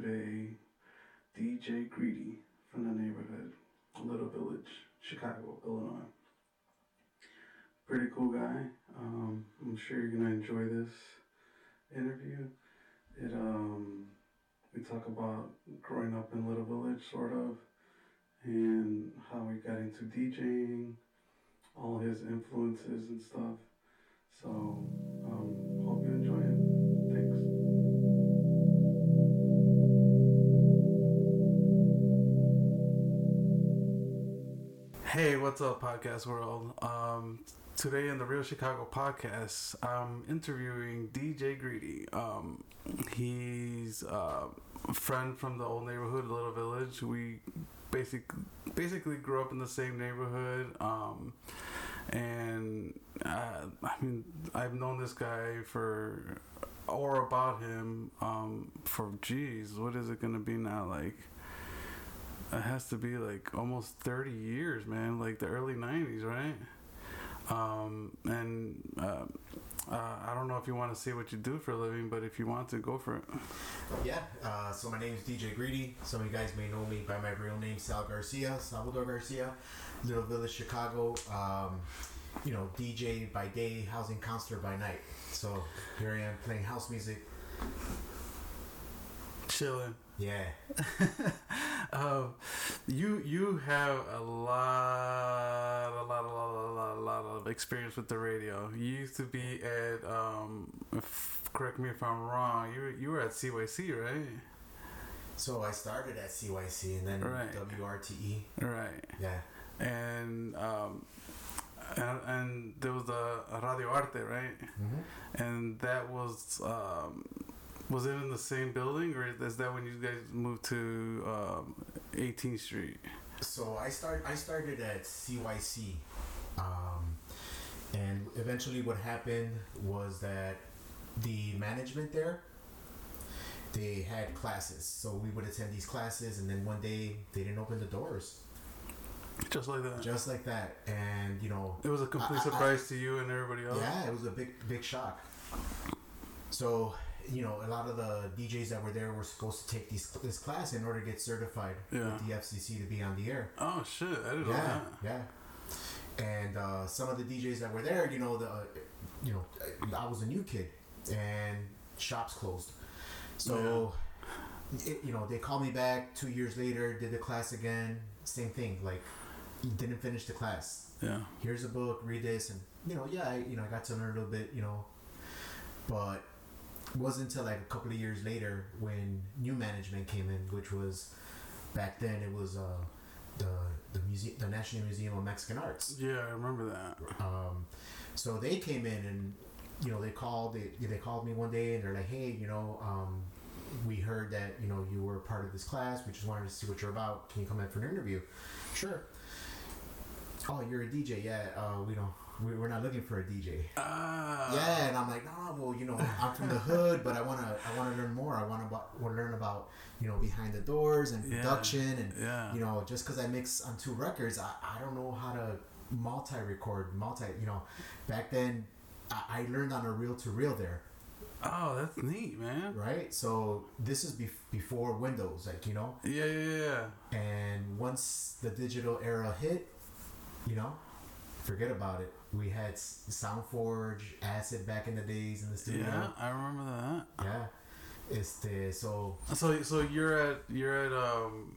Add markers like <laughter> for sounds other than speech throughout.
today DJ Greedy from the neighborhood, Little Village, Chicago, Illinois. Pretty cool guy. Um, I'm sure you're gonna enjoy this interview. It um, we talk about growing up in Little Village, sort of, and how we got into DJing, all his influences and stuff. So, um, hope you enjoy it. Thanks. Hey, what's up, podcast world? Um, today in the Real Chicago podcast, I'm interviewing DJ Greedy. Um, he's uh, a friend from the old neighborhood, Little Village. We basic basically grew up in the same neighborhood. Um, and uh, I mean, I've known this guy for or about him um, for geez, what is it gonna be now? Like it has to be like almost thirty years, man. Like the early '90s, right? Um, and uh, uh, I don't know if you want to say what you do for a living, but if you want to, go for it. Yeah, uh, so my name is DJ Greedy. Some of you guys may know me by my real name, Sal Garcia, Salvador Garcia, Little Village, Chicago. Um, you know, DJ by day, housing counselor by night. So here I am playing house music. Chilling. Yeah. <laughs> um, you you have a lot, a lot, a lot, a lot, a lot of experience with the radio. You used to be at, um, if, correct me if I'm wrong. You you were at CYC, right? So I started at CYC and then Right. WRTE. Right. Yeah. And um, and, and there was the Radio Arte, right? hmm And that was um, was it in the same building, or is that when you guys moved to um, 18th Street? So I start. I started at CYC, um, and eventually, what happened was that the management there they had classes, so we would attend these classes, and then one day they didn't open the doors, Just like that. just like that, and you know, It was a complete I- I- surprise to you and everybody else. yeah, it was a big big shock. So you know, a lot of the DJs that were there were supposed to take these this class in order to get certified Yeah. with the FCC to be on the air. Oh shit! I didn't know Yeah, that. yeah. And uh, some of the DJs that were there, you know, the, uh, you know, I was a new kid, and shops closed. So, it, you know, they called me back two years later, did the class again, same thing. Like, you didn't finish the class. Yeah. Here's a book, read this, and you know, yeah, I, you know, I got to learn a little bit, you know, but wasn't until like a couple of years later when new management came in, which was back then it was uh, the the museum, the National Museum of Mexican Arts. Yeah, I remember that. Um, so they came in and you know they called they, they called me one day and they're like, hey, you know, um, we heard that you know you were part of this class. We just wanted to see what you're about. Can you come in for an interview? Sure. Oh, you're a DJ? Yeah. Uh, we don't. We- We're not looking for a DJ. Ah. Yeah, and I'm like, no, well, you know, I'm from the hood, but I wanna, I wanna learn more. I wanna, about, wanna learn about, you know, behind the doors and Yeah. production, and Yeah. you know, just because I mix on two records, I, I don't know how to multi-record, multi. You know, back then, I, I learned on a reel-to-reel there, Oh, that's neat, man. right? So this is bef- before Windows, like you know, Yeah, yeah, yeah. and once the digital era hit, you know, forget about it. We had SoundForge, Acid back in the days in the studio. Yeah, I remember that. Yeah. Este, so So, so you're at you're at um.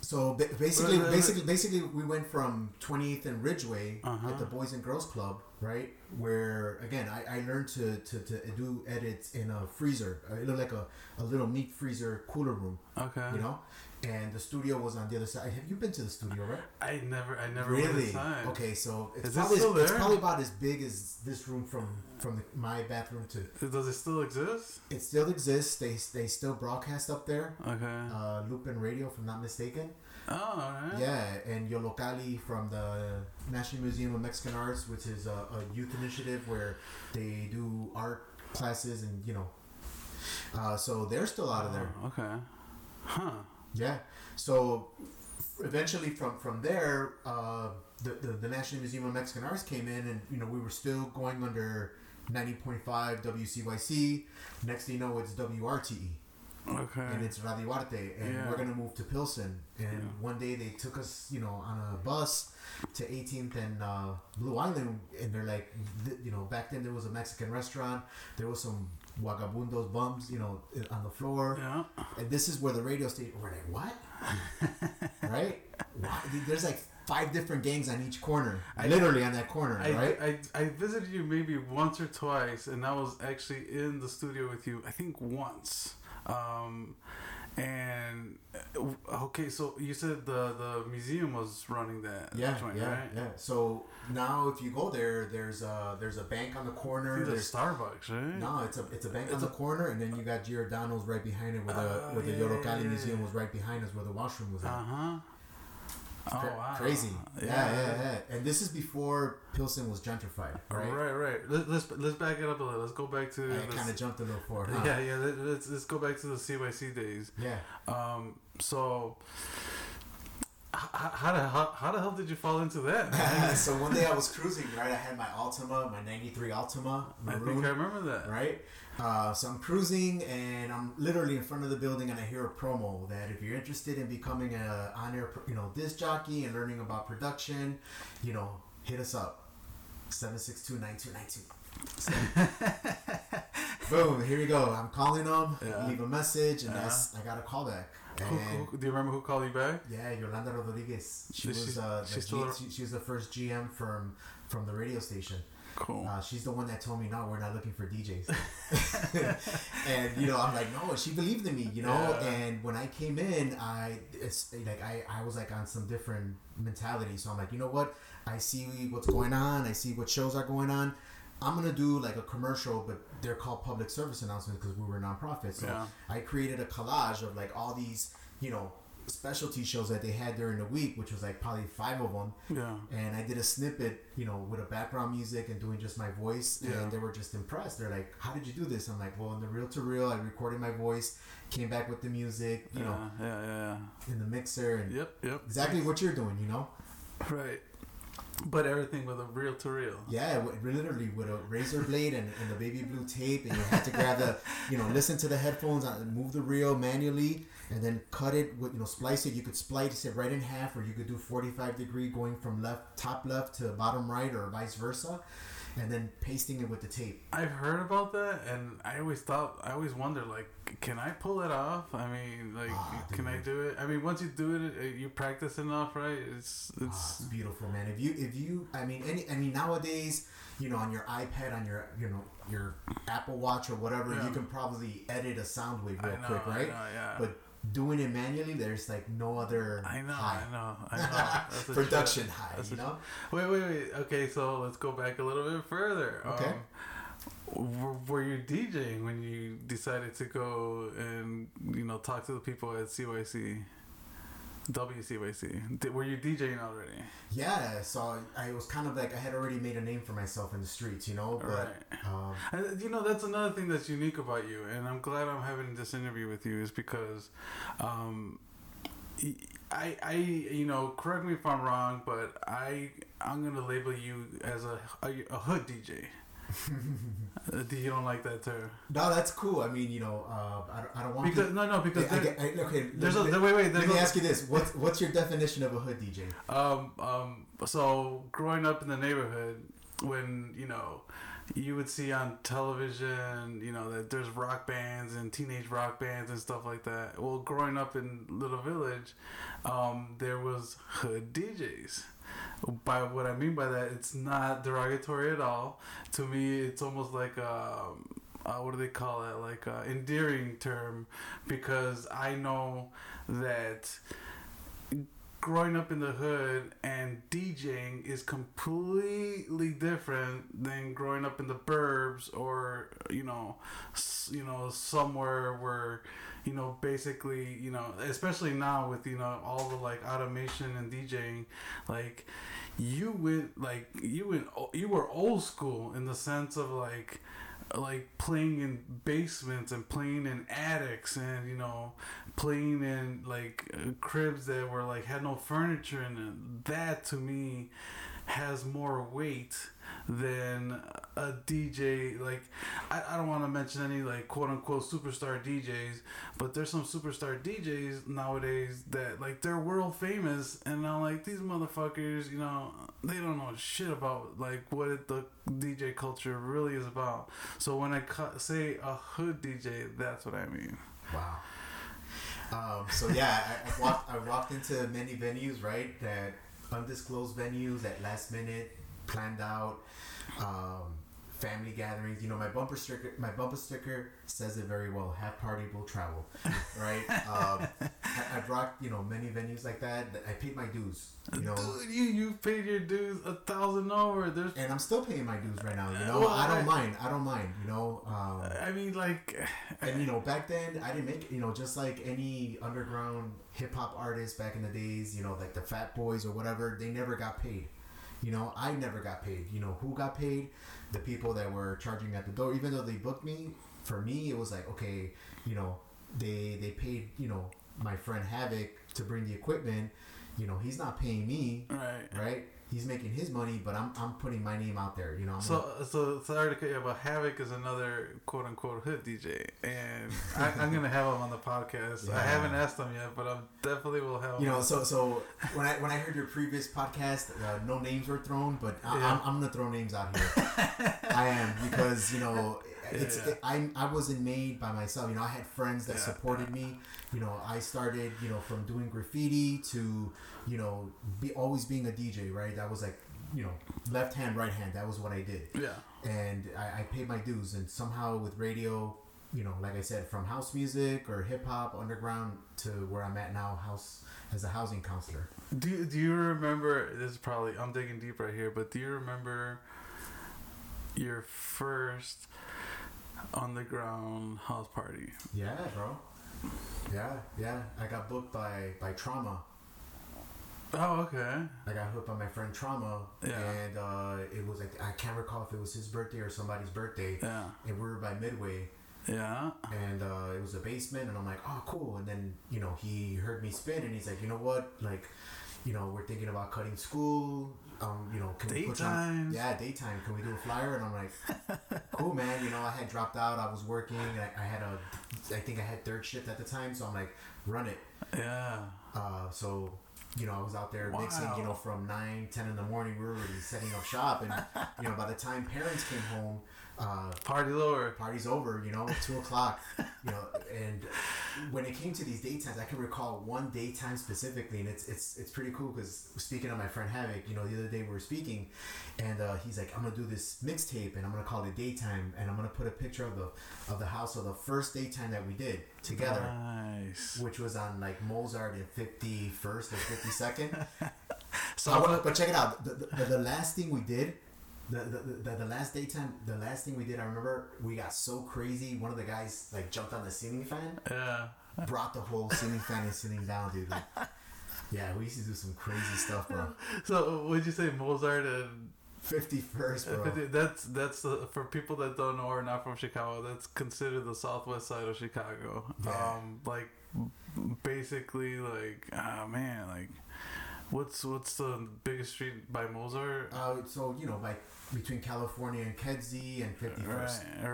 so basically basically basically we went from 20th and Ridgeway Uh-huh. at the Boys and Girls Club, right? Where again I, I learned to, to, to do edits in a freezer. It looked like a, a little meat freezer cooler room, Okay. you know? And the studio was on the other side. Have you been to the studio, right? I never, I never went really? inside. Okay, so it's probably it's probably about as big as this room from from the, my bathroom to Does it still exist? it still exists. They they still broadcast up there. Okay. Uh, Lupin Radio, if I'm not mistaken. Oh, alright. Yeah, and Yollocalli from the National Museum of Mexican Arts, which is a, a youth initiative where they do art classes and you know. Uh, so they're still out of there. Oh, okay. Huh. Yeah. So eventually, from from there, uh, the, the the National Museum of Mexican Arts came in, and you know we were still going under 90.5 WCYC. Next thing you know, it's WRTE. Okay. and it's Radio Arte, and Yeah. we're gonna move to Pilsen. And Yeah. one day they took us, you know, on a bus to 18th and uh, Blue Island, and they're like, th- you know, back then there was a Mexican restaurant. There was some vagabundos bums, you know, on the floor, yeah. and this is where the radio station. We're like, what? <laughs> right? There's like five different gangs on each corner, I- literally on that corner, I, right? I, I visited you maybe once or twice, and I was actually in the studio with you. I think once. Um, and uh, okay, so you said the the museum was running that yeah, joint, yeah, right? yeah. So now, if you go there, there's a there's a bank on the corner. There's Starbucks, right? No, it's a it's a bank It's on the a- corner, and then you got Giordano's right behind it, where the Oh, where the yeah, Yolo yeah, Museum was right behind us, where the washroom was Uh at. huh. Oh Cra- wow, Crazy. Yeah. yeah, yeah, And this is before Pilsen was gentrified, right? Right, right. Let, let's let's back it up a little. Let's go back to I kind of jumped a little forward. Huh? yeah, yeah. let- Let's let's go back to the CYC days. Yeah. Um, so how the how, how the hell did you fall into that? <laughs> So one day I was cruising, right? I had my Altima, my '93 Altima, I think I remember that. right? Uh, so I'm cruising and I'm literally in front of the building and I hear a promo that if you're interested in becoming a on-air, you know, disc jockey and learning about production, you know, hit us up. 762-9292. <laughs> Boom, here you go. I'm calling them, Yeah. leave a message, and that's I got a call back. Who, who, do you remember who called you back? yeah, Yolanda Rodriguez. She was she- uh, the she, she was the first GM from from the radio station. Cool. Uh, she's the one that told me, no, we're not looking for DJs. <laughs> and you know, I'm like, no, she believed in me, you know. Yeah. And when I came in, I it's like I I was like on some different mentality. So I'm like, you know what? I see what's going on. I see what shows are going on. I'm gonna do like a commercial, but they're called public service announcements because we were a nonprofit. So Yeah. I created a collage of like all these, you know, specialty shows that they had during the week, which was like probably five of them yeah. and I did a snippet, you know, with a background music and doing just my voice, Yeah. and they were just impressed. They're like, "How did you do this?" I'm like, "Well, in the reel to reel, I recorded my voice, came back with the music, you yeah, know, yeah, yeah, yeah. in the mixer, and. Yep, yep. exactly what you're doing, you know." Right. But everything with a reel to reel. Yeah, w- literally with a razor blade and, and the baby blue tape, and you had to grab the, you know, listen to the headphones and move the reel manually, and then cut it with, you know, splice it. You could splice it right in half, or you could do 45 degree going from left, top left to bottom right, or vice versa, and then pasting it with the tape. I've heard about that, and I always thought, I always wonder, like, can I pull it off? I mean, like, Ah, can I do it? I mean, once you do it, you practice enough, right? It's Ah, it's it's beautiful, man. If you, if you, I mean, any, I mean, nowadays, you know, on your iPad, on your, you know, your Apple Watch or whatever, Yeah. you can probably edit a sound wave real know, quick, right? Know, yeah. But doing it manually, there's like no other I know, high. I know, I know. <laughs> Production high, That's you know. Wait, wait, wait. Okay, so let's go back a little bit further. Okay. Um, were you DJing when you decided to go and you know talk to the people at CYC, WCYC? Did, were you DJing already? Yeah, so I was kind of like I had already made a name for myself in the streets, you know. But Right. um, And, you know that's another thing that's unique about you, and I'm glad I'm having this interview with you is because, um, I I you know correct me if I'm wrong, but I I'm gonna label you as a a, a hood DJ. <laughs> You don't like that term no, that's cool. I mean, you know, uh, I, don't, I don't want because to. no no because I, there, I, I, okay, there's a let, there, wait wait let me a, ask you this: what's what's your definition of a hood DJ? Um, um, so growing up in the neighborhood, when you know, you would see on television, you know, that there's rock bands and teenage rock bands and stuff like that. Well, growing up in Little Village, um, there was hood DJs. By what I mean by that, it's not derogatory at all. To me, it's almost like um, uh, what do they call it? Like a endearing term, because I know that growing up in the hood and DJing is completely different than growing up in the burbs or you know you know somewhere where you know basically you know especially now with you know all the like automation and DJing like you went like you went you were old school in the sense of like like playing in basements and playing in attics and you know playing in like cribs that were like had no furniture in it. That to me has more weight than a DJ. Like, I, I don't want to mention any like quote unquote superstar DJs, but there's some superstar DJs nowadays that like they're world famous, and I'm like these motherfuckers, you know, they don't know shit about like what the DJ culture really is about. So when I cu- say a hood DJ, that's what I mean. Wow. Um, so yeah, I, I walked. I walked into many venues, right? That undisclosed venues at last minute, planned out. Um, family gatherings. You know, my bumper sticker, my bumper sticker says it very well. Have party will travel, right? <laughs> um, I, I've rocked, you know, many venues like that. I paid my dues, you know, Dude, you you paid your dues a thousand over. There's, and I'm still paying my dues right now. You know, Well, I don't I- mind. I don't mind. You know, um, I mean, like, and you know, back then I didn't make you know just like any underground hip hop artist back in the days. You know, like the Fat Boys or whatever. They never got paid. You know, I never got paid. You know, who got paid? The people that were charging at the door. Even though they booked me, for me it was like okay, you know, they they paid you know my friend Havoc to bring the equipment. You know, he's not paying me, right. right? He's making his money, but I'm, I'm putting my name out there. You know, I'm So, so sorry to cut you, but Havoc is another quote unquote hood DJ, and I, I'm gonna have him on the podcast. I haven't asked him yet, but I definitely will have. you him. know so so when i when i heard your previous podcast uh, no names were thrown but I, Yeah. I'm, I'm gonna throw names out here <laughs> i am because you know it's Yeah. It, I, I wasn't made by myself. You know i had friends that Yeah, supported me. You know i started you know from doing graffiti to you know be always being a dj right? That was like you know left hand right hand. That was what i did. Yeah, and I, I paid my dues. And somehow with radio you know like i said from house music or hip-hop underground to where i'm at now house as a housing counselor. Do do you remember? This is probably I'm digging deep right here, but do you remember your first underground house party? yeah bro yeah yeah i got booked by by trauma Oh, okay. i got hooked by my friend trauma Yeah. and uh, it was like i can't recall if it was his birthday or somebody's birthday Yeah, and we were by midway yeah. and uh, it was a basement and i'm like oh cool and then you know he heard me spin and he's like you know what like you know we're thinking about cutting school um you know can we put on yeah daytime. Can we do a flyer? And i'm like <laughs> cool man. You know i had dropped out. I was working. I, I had a i think i had third shift at the time. So i'm like run it. Yeah. uh, so you know, I was out there mixing, you know, from 9, 10 in the morning. We were already setting up shop. And, you know, by the time parents came home, uh, Party lower. party's over, you know, two o'clock, you know, <laughs> and when it came to these daytimes, I can recall one daytime specifically, and it's it's it's pretty cool because speaking of my friend Havoc, you know, the other day we were speaking, and uh, he's like, I'm gonna do this mixtape, and I'm gonna call it daytime, and I'm gonna put a picture of the of the house of the first daytime that we did together. Nice. Which was on like Mozart and 51st or 52nd. <laughs> So, I wanna- but check it out. The, the, the last thing we did, the, the, the, the last daytime, the last thing we did, I remember we got so crazy. One of the guys like jumped on the ceiling fan, yeah. brought the whole ceiling fan and ceiling down, dude. Like, yeah, we used to do some crazy stuff, bro. So, would you say Mozart and 51st, bro. That's that's the for people that don't know or are not from Chicago. That's considered the southwest side of Chicago. Yeah. Um, like basically, like ah man, like what's what's the biggest street by Mozart? Uh, so you know, like between California and Kedzie and 51st. Right,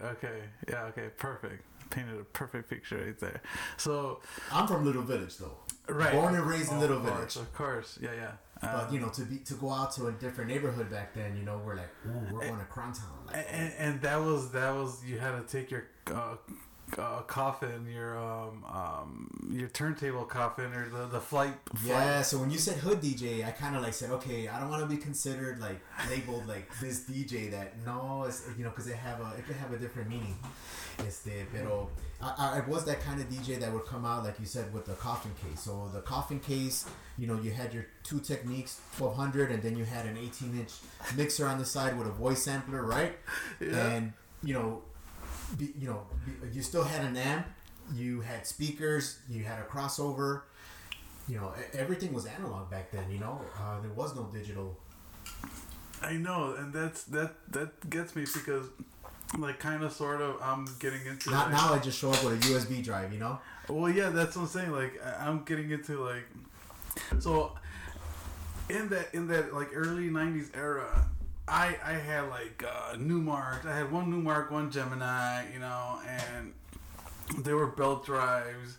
right, okay, yeah, okay, perfect. Painted a perfect picture right there. So, I'm from Little Village though, right, Born and raised in Oh, Little of course, Village. of course, yeah, yeah. but Um, you know, to be to go out to a different neighborhood back then, you know, we're like, ooh, we're going to Crontown. Like, and, and that was that was you had to take your uh, uh, coffin, your um, um, your turntable coffin, or the the flight. Yeah, so when you said hood DJ, I kind of like said, okay, I don't want to be considered like labeled like this DJ that no, it's you know, because it have a it could have a different meaning. Este, pero I, I I was that kind of DJ that would come out like you said with the coffin case. So the coffin case, you know, you had your two Technics, twelve hundred, and then you had an eighteen inch mixer on the side with a voice sampler, right? <laughs> Yeah. And you know, be, you know, be, you still had an amp, you had speakers, you had a crossover you know, everything was analog back then. You know, uh, there was no digital. I know, and that's that that gets me because, like, kind of, sort of, I'm getting into. Not like- now. I just show up with a USB drive. You know. Well, yeah, that's what I'm saying. Like, I'm getting into like, so in that in that like early '90s era, I I had like uh, Numark. I had one Numark, one Gemini, you know, and they were belt drives.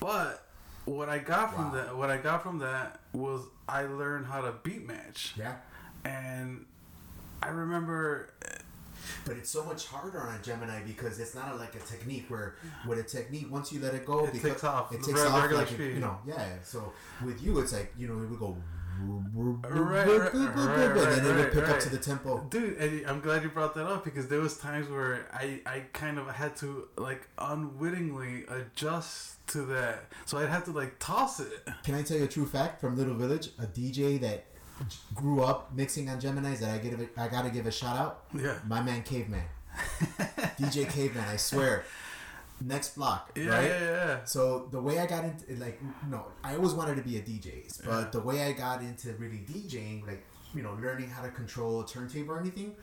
But what I got from Wow. that, what I got from that was I learned how to beat match, Yeah. and I remember But it's so much harder on a Gemini because it's not a, like a technique where with a technique once you let it go It because takes off. It takes off like speed. you know. Yeah. So with you, it's like you know it would go. Right, and right, then right, it would right, pick up to the tempo. Dude, I'm glad you brought that up because there was times where I, I kind of had to like unwittingly adjust to that, so I'd have to like toss it. Can I tell you a true fact from Little Village? A DJ that grew up mixing on Geminis that I give it, I gotta give a shout out. Yeah, My man Caveman, <laughs> DJ Caveman. I swear. Next block, yeah, right? yeah, yeah. So the way I got into like no, I always wanted to be a DJ, but Yeah. the way I got into really DJing, like you know, learning how to control a turntable or anything,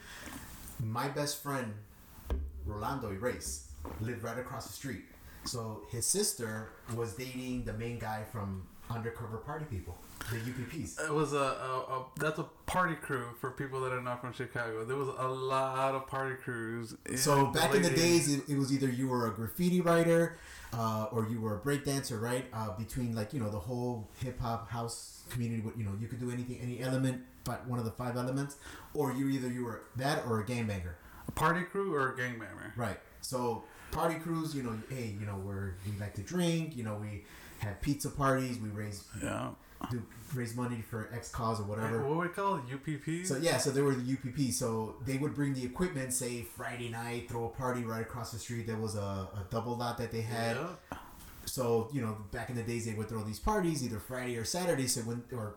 my best friend Rolando Erase lived right across the street. So his sister was dating the main guy from Undercover Party People, the UPPs. It was a, a, a that's a party crew for people that are not from Chicago. There was a lot of party crews. In So back in the days, it, it was either you were a graffiti writer uh, or you were a breakdancer, right? Uh, between like you know the whole hip hop house community, you know you could do anything, any element, but one of the five elements, or you either you were that or a gangbanger, a party crew or a gangbanger. right? So party crews, you know, hey, you know, where we like to drink, you know, we have pizza parties, we raise Yeah. Do raise money for X cause or whatever. What would we call it? UPP? So yeah, so they were the UPP. So they would bring the equipment, say Friday night, throw a party right across the street. There was a, a double lot that they had. yeah. So you know, back in the days, they would throw these parties either Friday or Saturday. So when or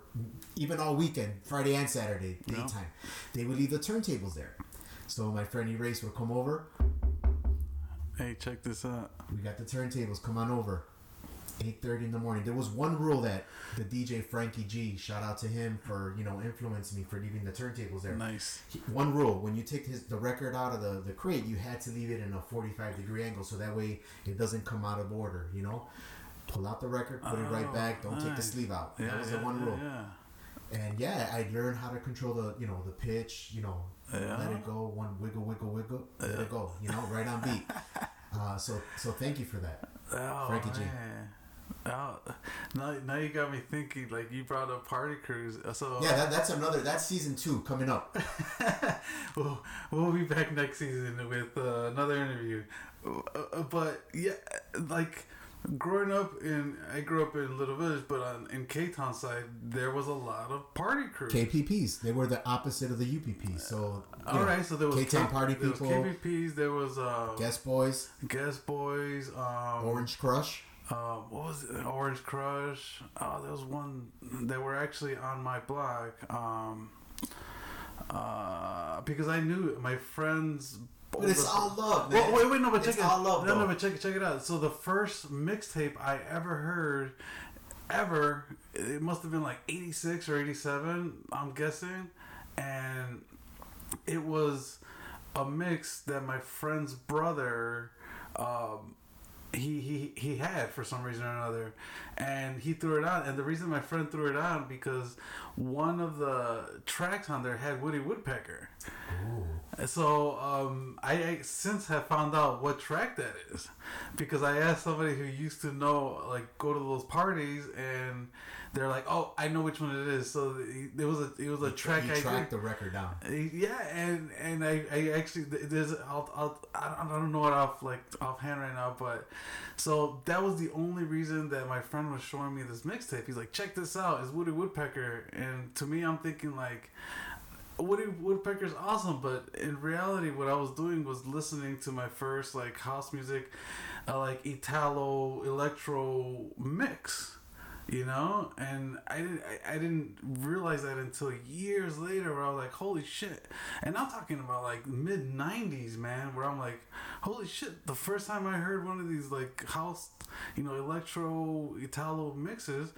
even all weekend, Friday and Saturday daytime, they would leave the turntables there. So my friend Erase would come over. Hey, check this out. We got the turntables. Come on over. 8.30 in the morning. There was one rule that the DJ Frankie G, shout out to him for, you know, influencing me for leaving the turntables there. Nice. He- one rule when you take his the record out of the, the crate you had to leave it in a 45 degree angle so that way it doesn't come out of order you know pull out the record put it right Oh, back don't take the sleeve out Yeah, that was yeah, the one rule Yeah. and yeah i learned how to control the you know the pitch you know let it go one wiggle wiggle wiggle let it go you know right on beat <laughs> uh, so so thank you for that Oh, Frankie G. man. Oh, now, now you got me thinking. Like you brought up party crews, so yeah that, that's another that's season two coming up <laughs> we'll, we'll be back next season with uh, another interview. Uh, uh, but yeah, like growing up in, I grew up in Little Village, but on in K Town side, there was a lot of party crews. kpps they were the opposite of the upps so you All know, right, so there was K-Town K- party there was people. KPPs. There was uh, guest boys Guest Boys. Um, orange crush Uh, what was it? Orange Crush. Oh, there was one. They were actually on my block. Um, uh, because I knew my friends. But it's all love, man. Well, wait, wait, no, but check It's it. all love, no, no, but check it, check it out. So the first mixtape I ever heard, ever, it must have been like '86 or '87. I'm guessing, and it was a mix that my friend's brother um, he, he he had for some reason or another and he threw it on and the reason my friend threw it on because one of the tracks on there had woody woodpecker Ooh. so um, I, I since have found out what track that is because I asked somebody who used to know like go to those parties and they're like oh I know which one it is so it was a it was a track you I track did. the record down. Yeah, and and I, I actually there's I'll, I'll I don't- I don't know it off like offhand right now, but so that was the only reason that my friend was showing me this mixtape. He's like, check this out, it's Woody Woodpecker, and to me, I'm thinking like. Woody Woodpecker's awesome, but in reality, what I was doing was listening to my first like house music, uh, like Italo electro mix, you know, and I didn't I, I didn't realize that until years later, where I was like, holy shit, and I'm talking about like mid '90s, man, where I'm like, holy shit, the first time I heard one of these like house, you know, electro Italo mixes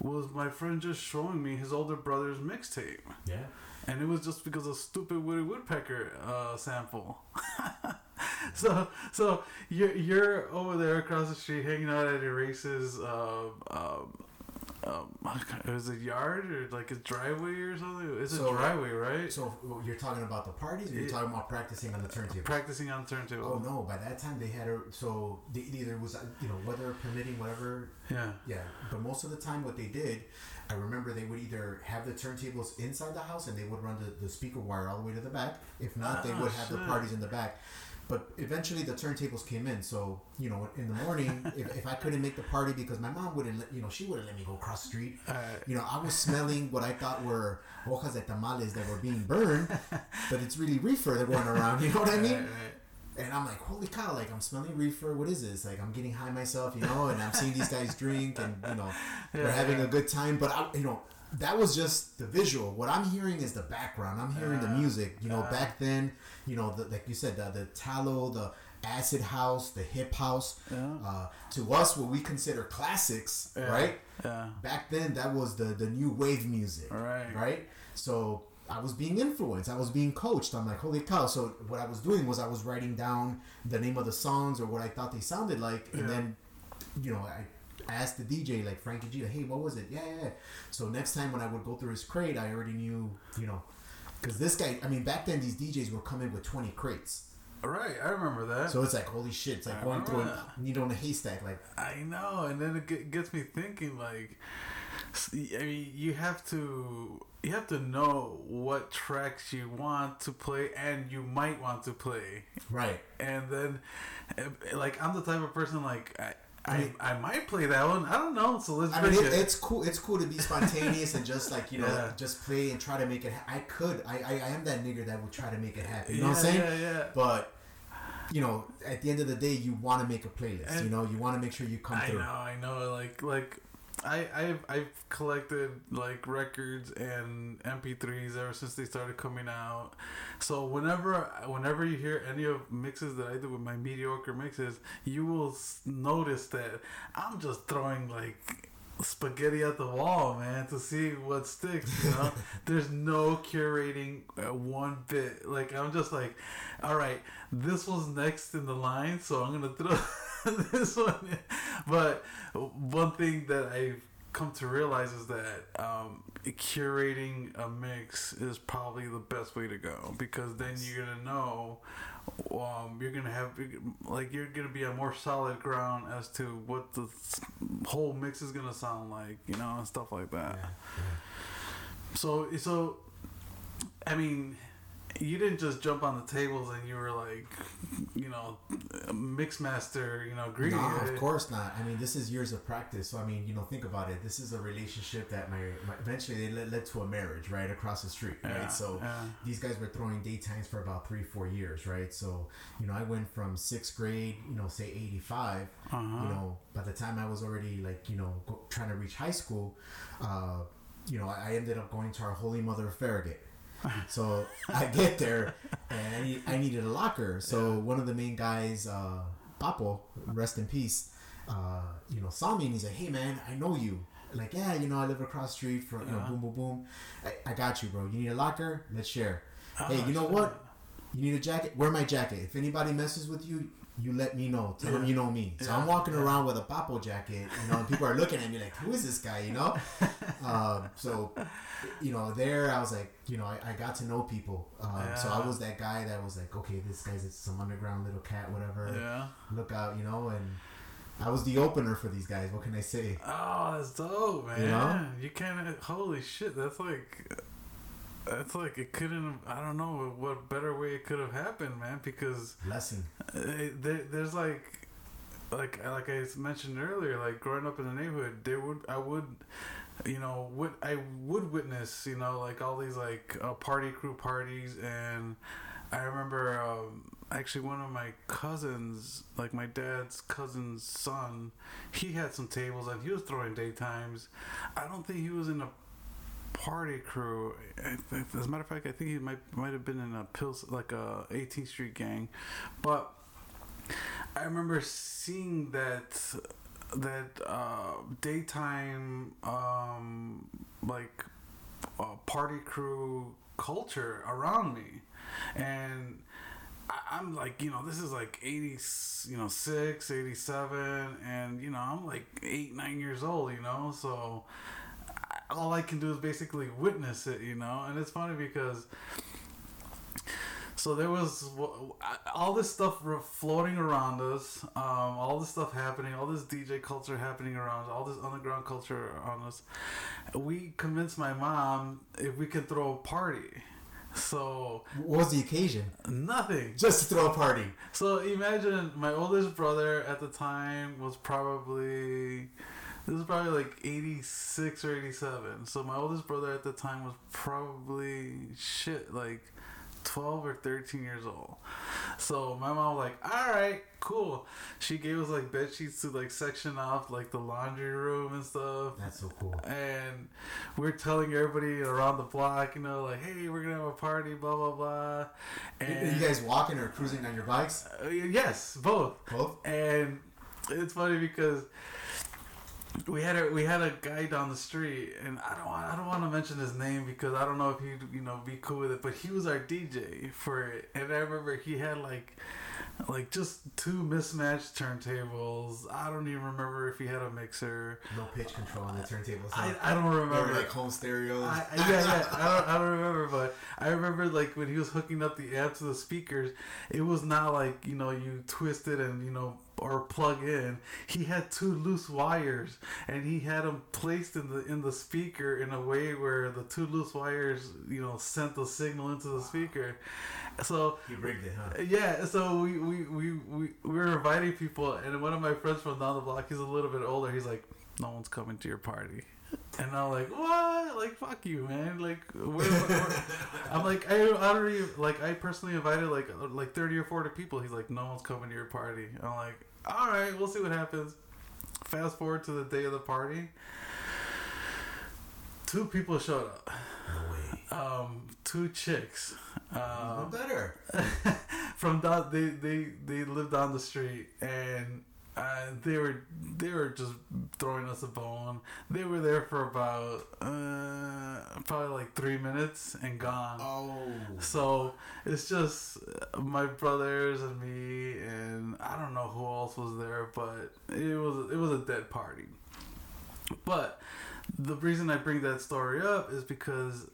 was my friend just showing me his older brother's mixtape. Yeah. And it was just because of stupid Woody Woodpecker uh, sample. <laughs> so so you're you're over there across the street hanging out at Erase's uh, uh, um, is <laughs> it yard or like a driveway or something? It's So- a driveway, right? So you're talking about the parties, or you're talking about practicing on the turntable? Practicing on turntable. Oh no! By that time they had a so they, either was uh, you know weather permitting, whatever. Yeah. Yeah, but most of the time what they did, I remember they would either have the turntables inside the house and they would run the, the speaker wire all the way to the back. If not, they Ah, would have the parties in the back. But eventually the turntables came in. So you know, in the morning, <laughs> if, if I couldn't make the party because my mom wouldn't, let, you know, she wouldn't let me go across the street. Uh, You know, I was smelling what I thought were hojas de tamales that were being burned, <laughs> but it's really reefer that going around. You know what I mean? right, right. And I'm like, holy cow! Like I'm smelling reefer. What is this? Like I'm getting high myself, you know, and I'm seeing these guys drink, and you know, they're having yeah. a good time. But I, you know, that was just the visual. What I'm hearing is the background. I'm hearing the music. You know, yeah. back then, you know, the, like you said, the, the Italo, the acid house, the hip house. Yeah. Uh, to us, what we consider classics, Yeah. right? Yeah. Back then, that was the the new wave music Right. right? So I was being influenced. I was being coached. I'm like, holy cow! So what I was doing was I was writing down the name of the songs or what I thought they sounded like, and Yeah. then, you know, I asked the DJ like Frankie G, hey, what was it? Yeah, yeah. yeah. So next time when I would go through his crate, I already knew, you know, because this guy. I mean, back then these DJs were coming with 20 crates. Right. I remember that. So it's like, holy shit! It's like I going through a needle in a haystack. Like, I know, and then it gets me thinking. Like, I mean, you have to you have to know what tracks you want to play and you might want to play, right? and then, eh, like, I'm the type of person like I. I, I might play that one. I don't know. So let's I mean, it. it, it's cool. It's cool to be spontaneous and just like you know, Yeah. just play and try to make it. Ha- I could. I, I I am that nigger that would try to make it happen. You know what I'm saying? Yeah, yeah. But you know, at the end of the day, you want to make a playlist. And- you know, you want to make sure you come I through. know, I know. Like, like, I, I've, I've collected like records and MP3s ever since they started coming out. So whenever, whenever you hear any of mixes that I do with my mediocre mixes, you will notice that I'm just throwing like spaghetti at the wall, man, to see what sticks. You know, <laughs> there's no curating one bit. Like I'm just like, all right, this was next in the line, so I'm gonna throw <laughs> this one. In. But one thing that I've come to realize is that um, curating a mix is probably the best way to go because then you're gonna know. Um, you're gonna have like you're gonna be on more solid ground as to what the whole mix is gonna sound like, you know, and stuff like that. Yeah, So, so, I mean, you didn't just jump on the tables and you were like, you know, mix master, you know, greedy. No, of course not. I mean, this is years of practice. So I mean, you know, think about it. This is a relationship that my, my eventually they led, led to a marriage right across the street, right? Yeah, So yeah. these guys were throwing daytimes for about three, four years, right? So, you know, I went from sixth grade, you know, say 85, Uh-huh. you know, by the time I was already like, you know, go, trying to reach high school, uh, you know, I, I ended up going to our Holy Mother of Farragut. <laughs> So I get there and I, need, I needed a locker. So one of the main guys, uh, Papo, rest in peace, uh, you know, saw me and he's like, hey man, I know you. Like, yeah, you know, I live across the street from, you know, boom, boom, boom. I, I got you, bro. You need a locker? Let's share. hey, Oh, you know shit. what? You need a jacket? Wear my jacket. If anybody messes with you, you let me know. Tell them you know me. So Yeah. I'm walking Yeah. around with a Papo jacket, you know, and people are looking at me like, who is this guy, you know? <laughs> um, so, you know, there I was like, you know, I, I got to know people. Um, So I was that guy that was like, okay, this guy's some underground little cat, whatever. Yeah. Look out, you know, and I was the opener for these guys. What can I say? Oh, that's dope, man. You know? You, know? can't. Holy shit, that's like. That's like it couldn't. I don't know what better way it could have happened, man. Because Blessing. uh, there, there's like, like like I mentioned earlier, like growing up in the neighborhood, there would I would, you know, would I would witness, you know, like all these like uh, party crew parties, and I remember um, actually one of my cousins, like my dad's cousin's son, he had some tables and he was throwing daytimes. I don't think he was in a party crew. As a matter of fact, I think he might might have been in a pills like a 18th Street gang, but I remember seeing that that uh, daytime um, like uh, party crew culture around me, and I'm like, you know, this is like 80, you know, 6, 87, and, you know, I'm like 8, 9 years old, you know, so all I can do is basically witness it, you know, and it's funny because so there was all this stuff floating around us, um, all this stuff happening, all this DJ culture happening around us, all this underground culture around us. We convinced my mom if we could throw a party. So what was the occasion? Nothing. Just to throw a party. So imagine my oldest brother at the time was probably this was probably like 86 or 87. So my oldest brother at the time was probably shit like 12 or 13 years old. So my mom was like, all right, cool. She gave us like bed sheets to like section off like the laundry room and stuff. That's so cool. And we're telling everybody around the block, you know, like, hey, we're gonna have a party, blah blah blah. And you guys walking or cruising on your bikes? Uh, yes, both. Both. And it's funny because we had a we had a guy down the street, and I don't want I don't want to mention his name because I don't know if he'd you know be cool with it. But he was our DJ for it, and I remember he had like like just two mismatched turntables. I don't even remember if he had a mixer. No pitch control on the turntables. Huh? I, I don't remember. like home stereos. I, yeah, yeah. I don't, I don't remember, but I remember like when he was hooking up the amp to the speakers, it was not like you know you twist it and you know or plug in. He had two loose wires, and he had them placed in the in the speaker in a way where the two loose wires, you know, sent the signal into the speaker. So he rigged it, huh? Yeah. So we we, we, we, we were inviting people, and one of my friends from down the block, he's a little bit older. He's like, "No one's coming to your party." And I'm like, what? Like, fuck you, man. Like, where, where, <laughs> I'm like, I, even, like, I personally invited like like 30 or 40 people. He's like, no one's coming to your party. I'm like, all right, we'll see what happens. Fast forward to the day of the party. Two people showed up. No way. Um, two chicks. Um, better. <laughs> from down, they they they lived down the street, and uh, they were they were just throwing us a bone. They were there for about uh, probably like three minutes and gone. Oh, so it's just my brothers and me, and I don't know who else was there, but it was it was a dead party. But the reason I bring that story up is because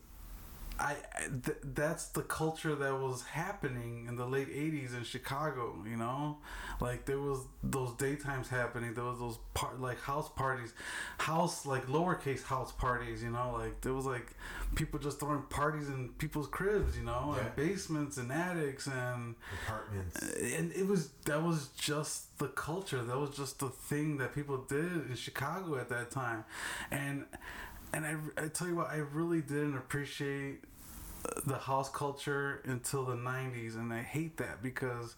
I th- that's the culture that was happening in the late '80s in Chicago. You know, like there was those daytimes happening. There was those part like house parties, house like lowercase house parties. You know, like there was like people just throwing parties in people's cribs. You know, yeah. and basements and attics and apartments. Uh, and it was that was just the culture. That was just the thing that people did in Chicago at that time, and and I, I tell you what, I really didn't appreciate the house culture until the 90s, and I hate that because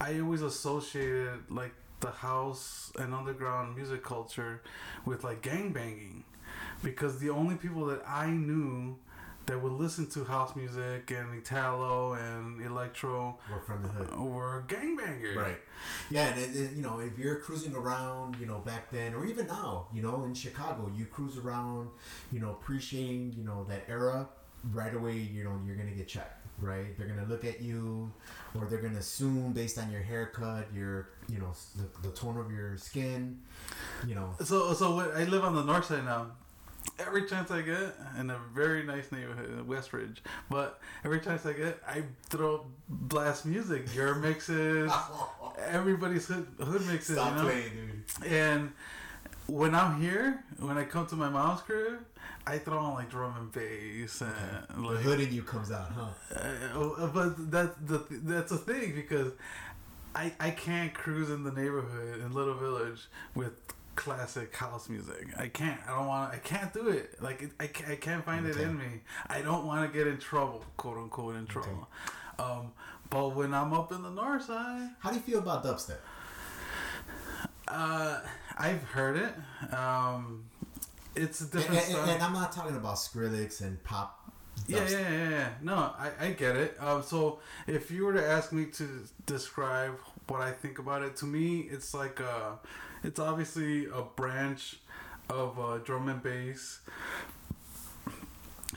I always associated like the house and underground music culture with like gang banging because the only people that I knew that would listen to house music and Italo and electro were from the hood were gangbangers. Right. Yeah, and it, it, you know, if you're cruising around, you know, back then or even now, you know, in Chicago, you cruise around, you know, appreciating, you know, that era. Right away, you know, you're gonna get checked. Right, they're gonna look at you, or they're gonna assume based on your haircut, your, you know, the, the tone of your skin, you know. So, so what, I live on the north side now every chance I get in a very nice neighborhood, Westridge. But every chance I get, I throw blast music, your mixes, <laughs> everybody's hood, hood mixes. Stop you know? playing, dude. And when I'm here, when I come to my mom's crib, I throw on like drum and bass and okay. like, the hood in you comes out, huh? Uh, but that's the that's a thing because I I can't cruise in the neighborhood in Little Village with classic house music. I can't. I don't want. I can't do it. Like it, I, can't, I can't find okay. it in me. I don't want to get in trouble, quote unquote, in trouble. Okay. Um, but when I'm up in the north side, how do you feel about dubstep? Uh, I've heard it. Um, it's a different and, and, and, I'm not talking about Skrillex and pop. Yeah, yeah, yeah, yeah. No, I, I get it. Um, so if you were to ask me to describe what I think about it, to me, it's like a it's obviously a branch of uh, drum and bass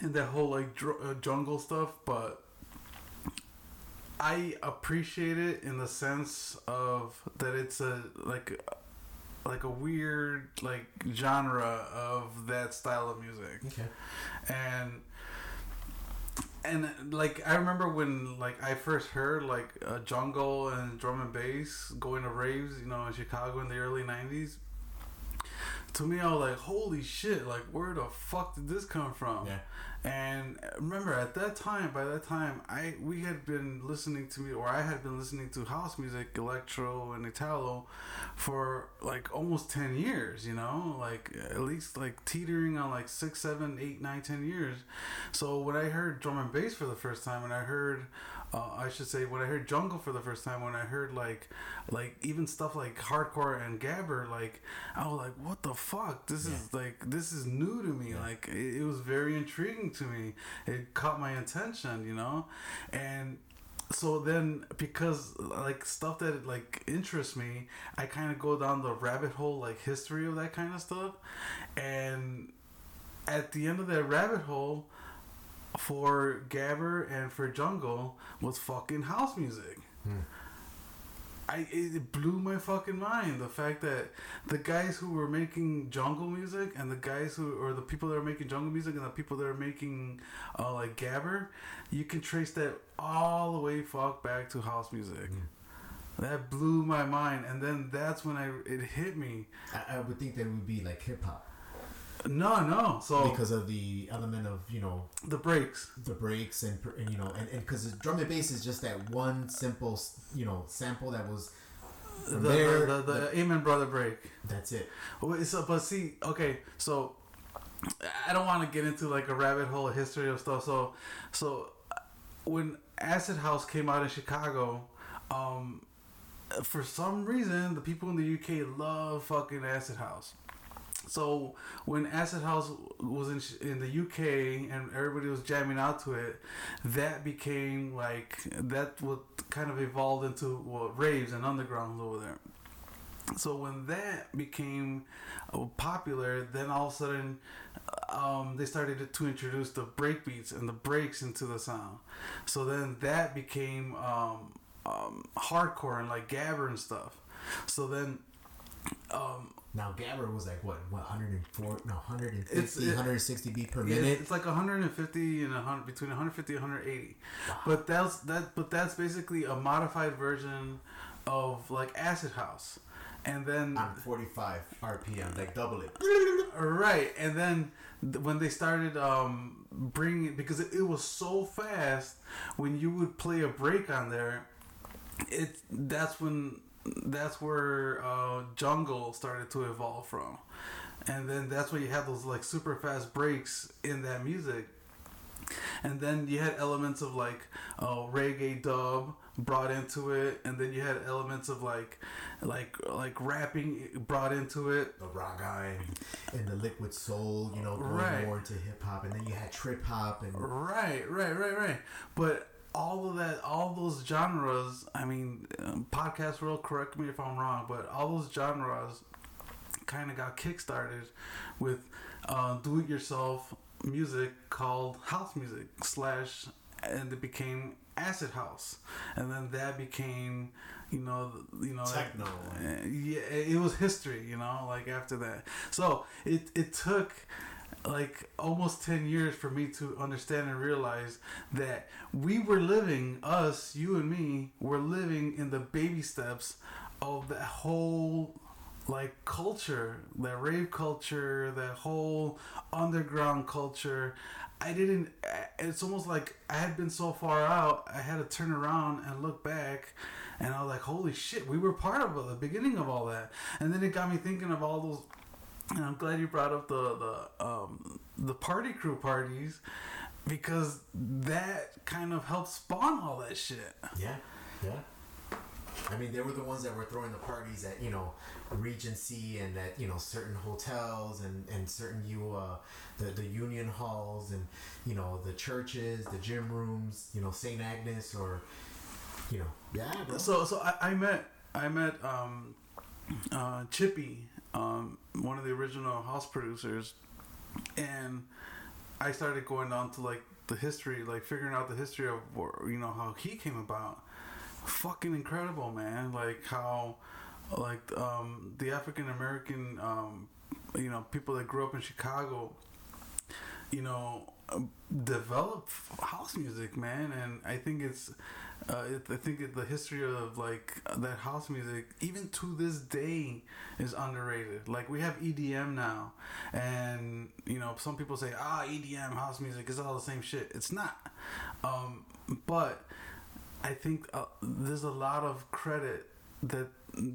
and that whole like dr- uh, jungle stuff, but I appreciate it in the sense of that it's a like like a weird like genre of that style of music. Okay. And and like I remember when like I first heard like uh, jungle and drum and bass going to raves, you know, in Chicago in the early '90s. To me, I was like, "Holy shit! Like, where the fuck did this come from?" Yeah. And remember, at that time, by that time, I we had been listening to me, or I had been listening to house music, electro, and Italo, for like almost ten years. You know, like at least like teetering on like six, seven, eight, nine, ten years. So when I heard drum and bass for the first time, and I heard, uh, I should say, when I heard jungle for the first time, when I heard like, like even stuff like hardcore and gabber, like I was like, what the fuck? This is like this is new to me. Like it, it was very intriguing to me. It caught my attention, you know, and so then because like stuff that like interests me i kind of go down the rabbit hole like history of that kind of stuff and at the end of that rabbit hole for gabber and for jungle was fucking house music I it blew my fucking mind the fact that the guys who were making jungle music and the guys who or the people that are making jungle music and the people that are making uh, like gabber, you can trace that all the way fuck back to house music. That blew my mind, and then that's when I it hit me. I, I would think that it would be like hip hop No, no. So because of the element of you know the breaks. the breaks and, and you know and because drum and bass is just that one simple you know sample that was The, there. the, the, the Amen Brother break. that's it. Wait, so, but see, okay, so I don't want to get into like a rabbit hole of history of stuff. So, so when Acid House came out in Chicago, um, for some reason, the people in the UK love fucking Acid House. So when Acid House was in in the UK and everybody was jamming out to it, that became like that what kind of evolved into what raves and undergrounds over there. So when that became uh, popular, then all of a sudden um, they started to introduce the break beats and the breaks into the sound. So then that became um, um, hardcore and like gabber and stuff. So then um, Now Gabber was like what, what 104, no 150, It's- it- 160 beat per minute. It's like 150 and 100 between 150 and 180. But that's that but that's basically a modified version of like acid house. And then on 45 RPM, like double it. right, and then when they started um bringing because it, it was so fast when you would play a break on there, it that's when that's where uh, jungle started to evolve from. And then that's when you had those like super fast breaks in that music. And then you had elements of like uh, reggae dub brought into it, and then you had elements of like, like like rapping brought into it. The raga and, and the liquid soul, you know, going Right. more into hip hop, and then you had trip hop and Right, right, right, right. But all of that, all those genres. I mean, um, podcast world, correct me if I'm wrong, but all those genres kind of got kickstarted with uh, do-it-yourself music called house music slash, and it became acid house, and then that became, you know, you know, Techno. uh, yeah, it was history, you know, like after that. So it it took like almost 10 years for me to understand and realize that we were living us you and me were living in the baby steps of that whole like culture that rave culture that whole underground culture. I didn't it's almost like i had been so far out i had to turn around and look back and i was like holy shit we were part of the beginning of all that. And then it got me thinking of all those and I'm glad you brought up the the um, the party crew parties because that kind of helped spawn all that shit. yeah, yeah. I mean, they were the ones that were throwing the parties at you know Regency and at you know certain hotels and and certain you uh the the Union halls and you know the churches, the gym rooms, you know Saint Agnes or you know yeah. Bro. So so I, I met I met um, uh, Chippy, um, one of the original house producers, and I started going down to like the history, like figuring out the history of you know how he came about. Fucking incredible, man! Like how, like um, the African American, um, you know, people that grew up in Chicago, you know, develop house music, man. And I think it's, uh, I think the history of like that house music, even to this day, is underrated. Like we have EDM now, and you know, some people say, ah, EDM house music is all the same shit. It's not, um, but I think uh, there's a lot of credit that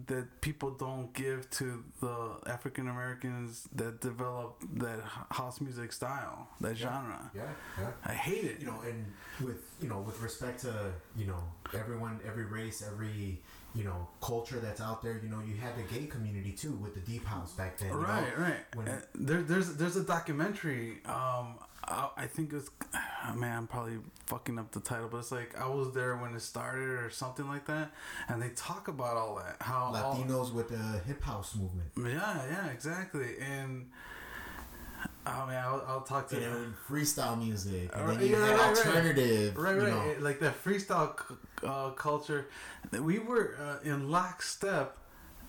that people don't give to the African Americans that develop that house music style, that genre. Yeah, yeah. I hate it. You know, and with you know, with respect to you know everyone, every race, every you know culture that's out there. You know, you had the gay community too with the deep house back then. you know? right, right. when- Uh, there, there's there's a documentary. Um, I, I think it's <sighs> man, I'm probably fucking up the title, but it's like I was there when it started or something like that, and they talk about all that how all- Latinos with the hip house movement. yeah, yeah, exactly, and. I mean, I'll, I'll talk to You know, freestyle music, and then you yeah, right, right. alternative. Right, you right. It- Like that freestyle uh, culture. We were uh, in lockstep.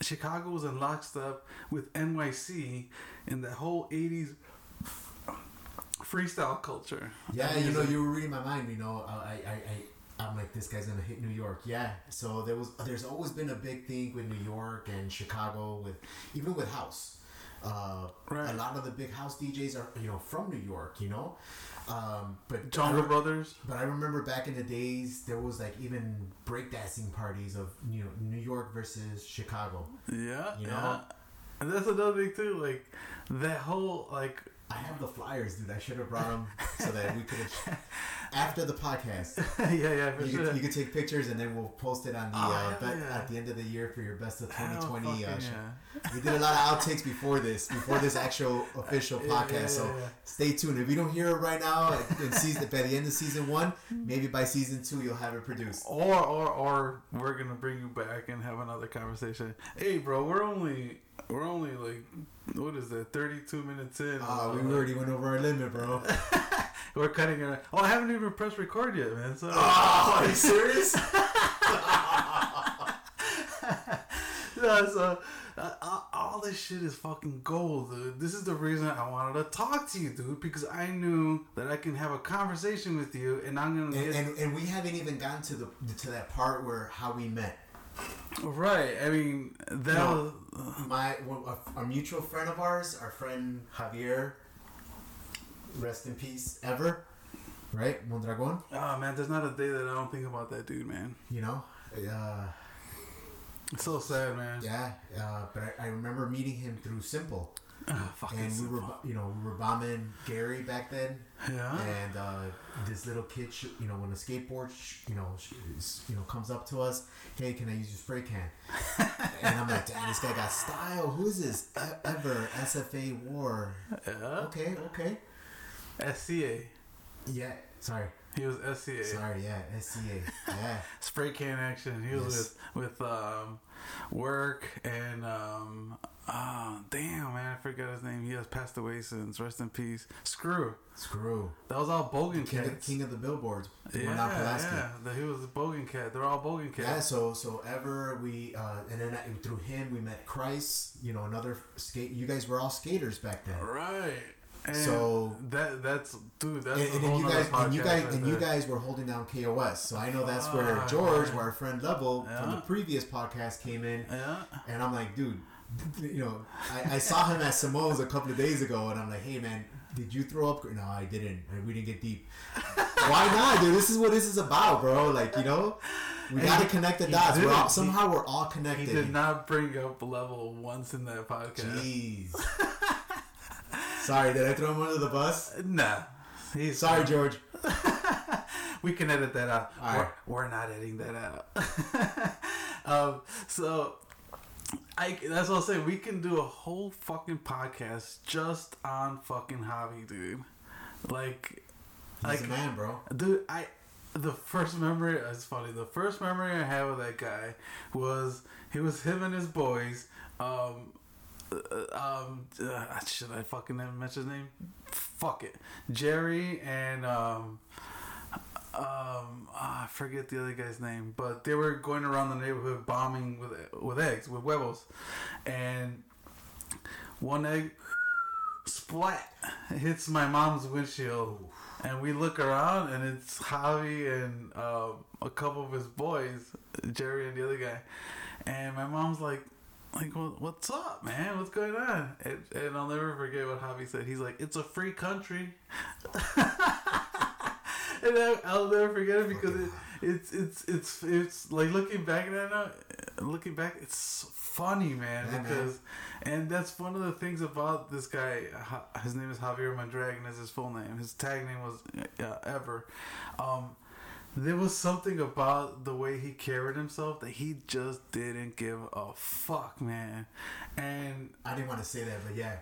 Chicago was in lockstep with NYC in the whole 80s freestyle culture. Yeah, you know, you were reading my mind. You know, I, I, I, I'm like, this guy's gonna hit New York. Yeah. So there was, there's always been a big thing with New York and Chicago, with even with house. Uh, Right. A lot of the big house DJs are, you know, from New York. You know, um, but Jungle I, Brothers. But I remember back in the days, there was like even breakdancing parties of you know New York versus Chicago. Yeah. You yeah. And that's another thing too. Like that whole like I have the flyers, dude. I should have brought them so that we could have <laughs> after the podcast. <laughs> yeah, yeah, for You sure. could, you could take pictures and then we'll post it on the Oh, uh, hell bet, yeah. at the end of the year for your best of 2020. Uh, yeah. We did a lot of outtakes before this, before this actual <laughs> official podcast. yeah, so stay tuned. If you don't hear it right now, in season by the end of season one, maybe by season two you'll have it produced. Or, or, or we're gonna bring you back and have another conversation. Hey, bro, we're only, we're only like, what is that? Thirty-two minutes in. Uh, we already went over our limit, bro. <laughs> We're cutting it. Oh, I haven't even pressed record yet, man. So. Oh, are you serious? <laughs> Yeah, so uh, all- all this shit is fucking gold, dude. This is the reason I wanted to talk to you, dude, because I knew that I can have a conversation with you, and I'm gonna and, and, and we haven't even gotten to the to that part where how we met. right. I mean, that No. was My a, a mutual friend of ours, our friend Javier, rest in peace, ever, right? Mondragon, oh man. There's not a day that I don't think about that dude, man. you know, uh, It's so sad, man. yeah. Uh, but I, I remember meeting him through Simple, Ah, fucking and we were, you know, we were bombing Gary back then, yeah. and uh, this little kid, sh- you know, when a skateboard, sh- you know, sh- you know, comes up to us, hey, can I use your spray can? <laughs> and I'm like, damn, this guy got style. Who is this? E- Ever SFA War? Yeah. Okay, okay. SCA. Yeah, sorry, He was SCA. sorry. Yeah, SCA. Yeah, <laughs> Spray can action. He was Yes. with with um, work and um, ah, damn man, I forgot his name. He has passed away since. Rest in peace. Screw. screw. That was all Bogan King of, cats. king of the billboards. yeah, yeah. The- he was a Bogan cat. They're all Bogan Yeah, so so ever we uh, and then through him we met Christ. You know, another skate. You guys were all skaters back then. Right. And So- that that's dude. That's and, a and you guys and you guys right and you guys were holding down KOS. So I know that's where George, where our friend Level from the previous podcast came in, Yeah. and I'm like, dude, you know, I, I saw him at Simone's a couple of days ago, and I'm like, hey man, did you throw up? No, I didn't. We didn't get deep. Why not, dude? This is what this is about, bro. Like you know, we And gotta he- connect the dots. We're all, somehow we're all connected. He did not bring up level once in that podcast. Jeez. <laughs> Sorry, did I throw him under the bus? Nah. He's Sorry, George. <laughs> we can edit that out. All we're, we're not editing that out. <laughs> um, so, I that's what I'm saying. We can do a whole fucking podcast just on fucking Javi, dude. Like, He's like, a man, bro. dude, I the first memory. It's funny. The first memory I have of that guy was he was him and his boys. Um, uh, um, uh, <laughs> should I fucking mention his name? Fuck it, Jerry and um, um, ah, I forget the other guy's name, but they were going around the neighborhood bombing with with eggs, with huevos, and one egg splat hits my mom's windshield, and we look around, and it's Javi and uh, a couple of his boys, Jerry and the other guy, and my mom's like. Like what's up, man? What's going on? And, and I'll never forget what Javi said. He's like, "It's a free country." <laughs> and I, I'll never forget it because it, it's it's it's it's like looking back at it now, looking back, it's funny, man. Yeah, because and that's one of the things about this guy. His name is Javier Mondragon. Is his full name. His tag name was uh, Ever. Um, there was something about the way he carried himself that he just didn't give a fuck, man. And I didn't want to say that, but yeah,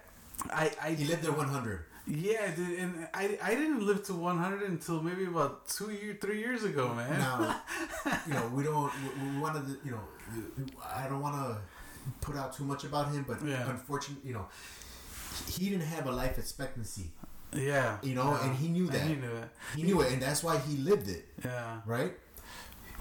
I I he lived there 100. yeah, dude, and I, I didn't live to 100 until maybe about two year, three years ago, man. Now, <laughs> you know, we don't. We, we wanted to. You know, I don't want to put out too much about him, but Yeah. unfortunately, you know, he didn't have a life expectancy. Yeah, You know, yeah. and he knew that. And he knew it. He knew it, and that's why he lived it, Yeah, right?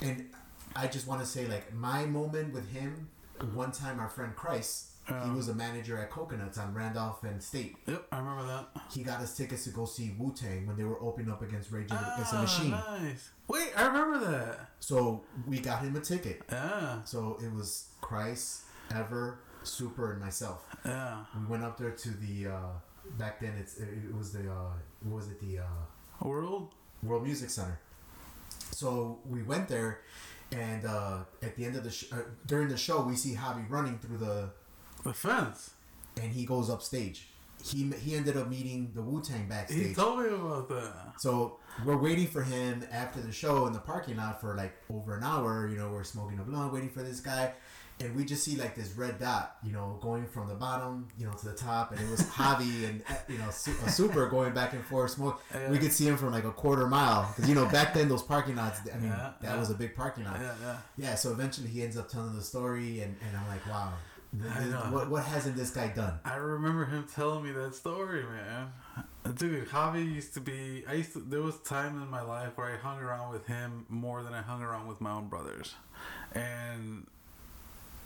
And I just want to say, like, my moment with him. One time, our friend Christ, he was a manager at Coconuts on Randolph and State. yep, I remember that. He got us tickets to go see Wu Tang when they were opening up against Rage Against the Ah, Machine. nice. Wait, I remember that. So we got him a ticket. Yeah, So it was Christ, Ever, Super, and myself. yeah. We went up there to the uh, back then. It's it was the uh, what was it the uh, World. World Music Center. So we went there, and uh, at the end of the sh- uh, during the show, we see Javi running through the, The fence. and he goes upstage. He he ended up meeting the Wu Tang backstage. He told me about that. So we're waiting for him after the show in the parking lot for like over an hour. You know, we're smoking a blunt, waiting for this guy, and we just see like this red dot, you know, going from the bottom, you know, to the top, and it was Javi <laughs> and uh, you know, su- a super going back and forth. Smoke. Yeah. We could see him from like a quarter mile because you know back then those parking lots. I mean, Yeah, that yeah. was a big parking lot. Yeah, yeah. Yeah. So eventually he ends up telling the story, and, and I'm like, wow, th- I th- know. what what hasn't this guy done? I remember him telling me that story, man. Dude, Javi used to be. I used to. There was time in my life where I hung around with him more than I hung around with my own brothers, and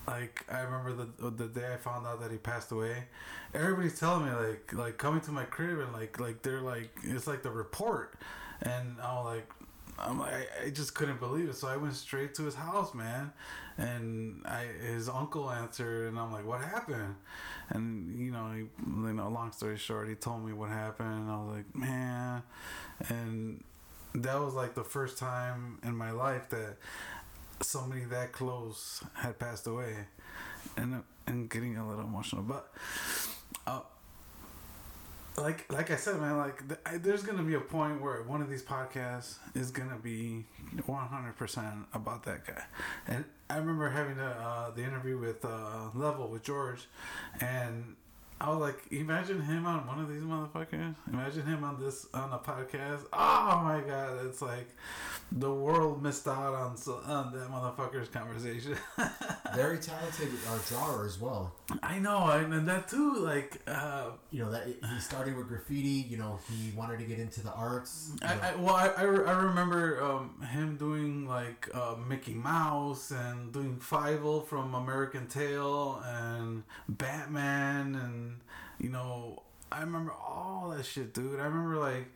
like I remember the the day I found out that he passed away. Everybody's telling me like like coming to my crib and like like they're like it's like the report, and I'm like. I'm like, I, just couldn't believe it, so I went straight to his house, man, and I his uncle answered, and I'm like, "What happened?" And you know, he, you know, long story short, he told me what happened, and I was like, "Man," and that was like the first time in my life that somebody that close had passed away, and and getting a little emotional, but. Uh, like like I said, man, like I, there's gonna be a point where one of these podcasts is gonna be 100 percent about that guy. And I remember having the uh, the interview with uh, Level with George, and I was like, imagine him on one of these motherfuckers. Imagine him on this on a podcast. Oh my god, it's like the world missed out on on that motherfucker's conversation. <laughs> Very talented uh, drawer as well. I know, and, and that too, like. Uh, you know that he started with graffiti. You know he wanted to get into the arts. I, I, well, I, I, re- I remember um, him doing like uh, Mickey Mouse and doing Fievel from American Tail and Batman and you know I remember all that shit, dude. I remember like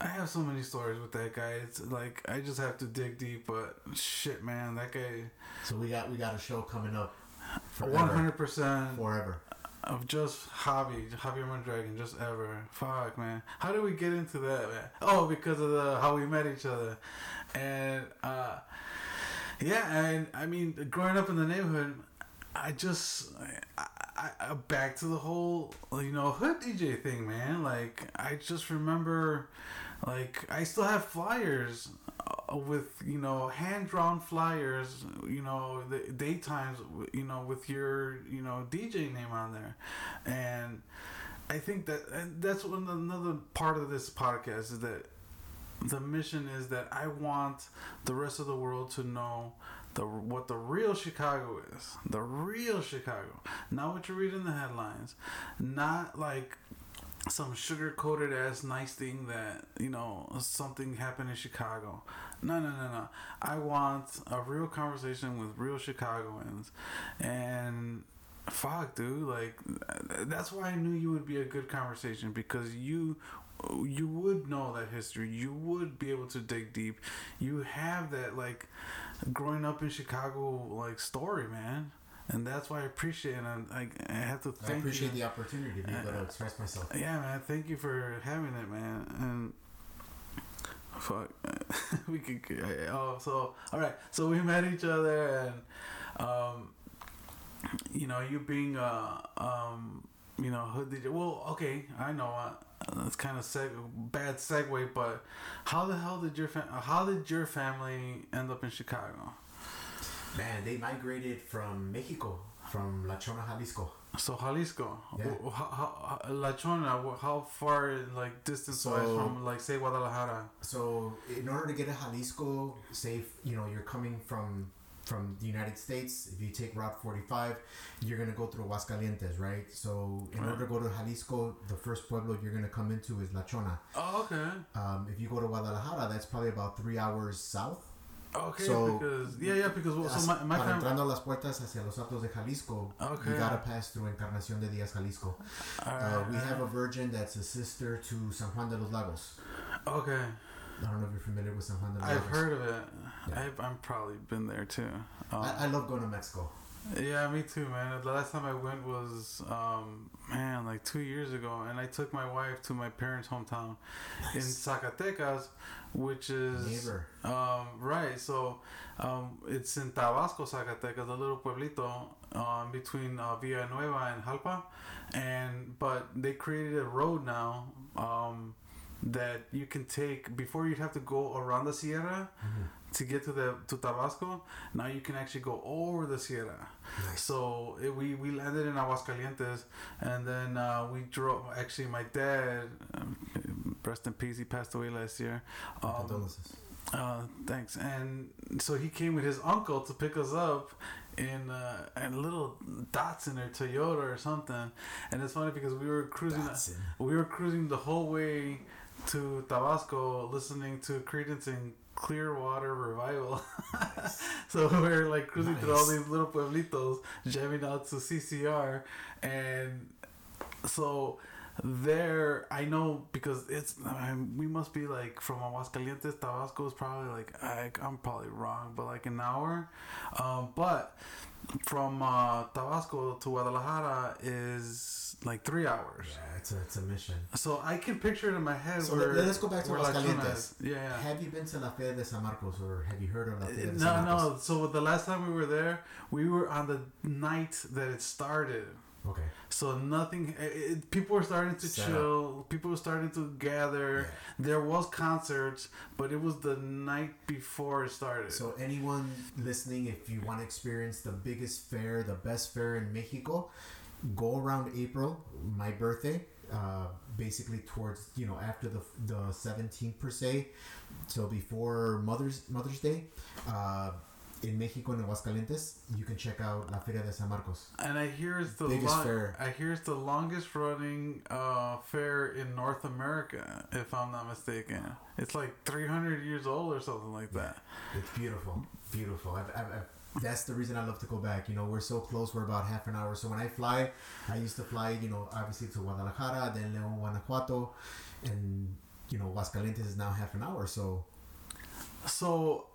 I have so many stories with that guy. It's like I just have to dig deep, but shit, man, that guy so we got we got a show coming up. hundred percent Forever. of just Javi, Javier Mondragon, just ever. Fuck, man. How did we get into that, man? Oh, because of the how we met each other, and uh, yeah, and I mean, growing up in the neighborhood, I just, I, I, back to the whole, you know, hood DJ thing, man. Like, I just remember, like, I still have flyers uh, with, you know, hand drawn flyers, you know, the daytimes, you know, with your, you know, DJ name on there, and I think that, and that's one another part of this podcast is that the mission is that I want the rest of the world to know the what the real Chicago is. The real Chicago, not what you read in the headlines, not like some sugar coated ass nice thing that you know something happened in Chicago. No, no, no, no. I want a real conversation with real Chicagoans, and fuck, dude, like that's why I knew you would be a good conversation because you you would know that history. You would be able to dig deep. You have that like growing up in Chicago like story, man. And that's why I appreciate it. And I, I have to thank I appreciate you. the opportunity to be able to express myself. Yeah, man. Thank you for having it, man. And fuck, <laughs> we could. Oh, so all right. So we met each other, and um, you know, you being a um, you know, who did you? Well, okay, I know. Uh, that's kind of seg- bad segue, but how the hell did your fam- how did your family end up in Chicago? Man, they migrated from Mexico, from La Chona, Jalisco. So Jalisco, Yeah. Wh- how, how, La Chona, how far like distance wise from like say Guadalajara? So, in order to get to Jalisco, say you know you're coming from from the United States, if you take Route 45, you're gonna go through Aguascalientes, right? So, in Right. order to go to Jalisco, the first pueblo you're gonna come into is La Chona. Oh, okay. Um, if you go to Guadalajara, that's probably about three hours south. Okay, So- because yeah, yeah, because well, so my, my para entrando a las puertas hacia los Altos de Jalisco, Okay. you gotta pass through Encarnación de Díaz, Jalisco. Uh, we have a virgin that's a sister to San Juan de los Lagos. Okay, I don't know if you're familiar with San Juan de los I've heard of it. Yeah. I've I'm probably been there too. Um, I, I love going to Mexico. yeah, me too, man. The last time I went was um man like two years ago, and I took my wife to my parents' hometown in Zacatecas, which is Neighbor. Um, right. So, um, it's in Tabasco, Zacatecas, a little pueblito um, between uh, Villanueva and Jalpa, and but they created a road now um, that you can take before you'd have to go around the Sierra to get to the to Tabasco. Now you can actually go over the Sierra. Nice. So it, we we landed in Aguascalientes, and then uh, we drove. Actually, my dad, um, rest in peace, he passed away last year. Um, uh, thanks. And so he came with his uncle to pick us up in uh, in little Datsun or Toyota or something. And it's funny because we were cruising. Datsun. We were cruising the whole way to Tabasco, listening to Creedence and Clearwater Revival. <laughs> so we're like cruising through all these little pueblitos, jamming out to CCR, and so there I know because it's I mean, we must be like from Aguascalientes Tabasco is probably like I, I'm probably wrong but like an hour. Um, but from uh, Tabasco to Guadalajara is like three hours Yeah, it's a, it's a mission. so I can picture it in my head So where let, us go back to where La Chona Aguascalientes. is. yeah, yeah. Have you been to La Feria de San Marcos or have you heard of La Feria de San Marcos? no no so the last time we were there we were on the night that it started Okay. So nothing. It, it- people were starting to Set chill. People were starting to gather. Yeah. There was concerts, but it was the night before it started. So anyone listening, if you want to experience the biggest fair, the best fair in Mexico, go around April, my birthday, uh, basically towards you know after the the seventeenth per se, so before Mother's Mother's Day. Uh, in Mexico in Aguascalientes, you can check out La Feria de San Marcos. and I hear it's the Biggest long, fair. I hear it's the longest running uh, fair in North America, if I'm not mistaken. It's like 300 years old or something like that. It's beautiful, beautiful. I've, I've, I've, that's the reason I love to go back. You know, we're so close. We're about half an hour. So when I fly, I used to fly. You know, obviously to Guadalajara, then León, Guanajuato, and you know, Aguascalientes is now half an hour. So So,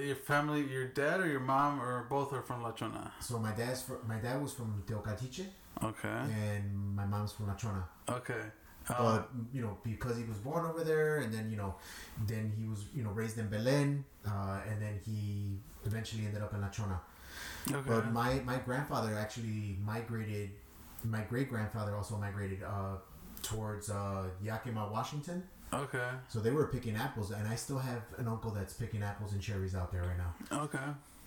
your family, your dad or your mom or both are from La Chona. so my dad's my dad was from Teocaltiche, Okay. and my mom's from La Chona. Okay. Uh, But you know, because he was born over there, and then you know, then he was you know raised in Belen, uh, and then he eventually ended up in La Chona. okay. But my, my grandfather actually migrated, my great grandfather also migrated uh, towards uh, Yakima, Washington. Okay. So they were picking apples, and I still have an uncle that's picking apples and cherries out there right now. Okay.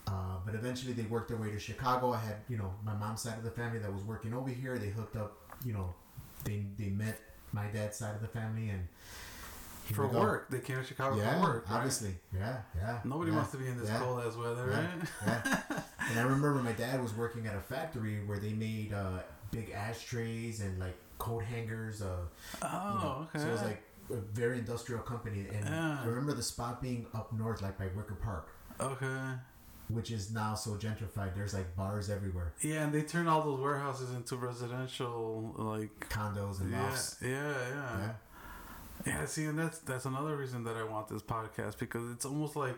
Uh, but eventually they worked their way to Chicago. I had, you know, my mom's side of the family that was working over here. They hooked up, you know, they, they met my dad's side of the family, and for work. They came to Chicago Yeah, for work. right? obviously. Yeah, yeah. Nobody yeah, wants to be in this yeah, cold ass weather, yeah, right? yeah. <laughs> And I remember my dad was working at a factory where they made uh, big ashtrays and like coat hangers. Uh, Oh, you know, okay. So it was like a very industrial company. And Yeah. I remember the spot being up north, like by Wicker Park, okay. which is now so gentrified. There's like bars everywhere, Yeah, and they turned all those warehouses into residential, like condos and yeah, lofts. yeah, yeah, Yeah. Yeah, see, and that's that's another reason that I want this podcast because it's almost like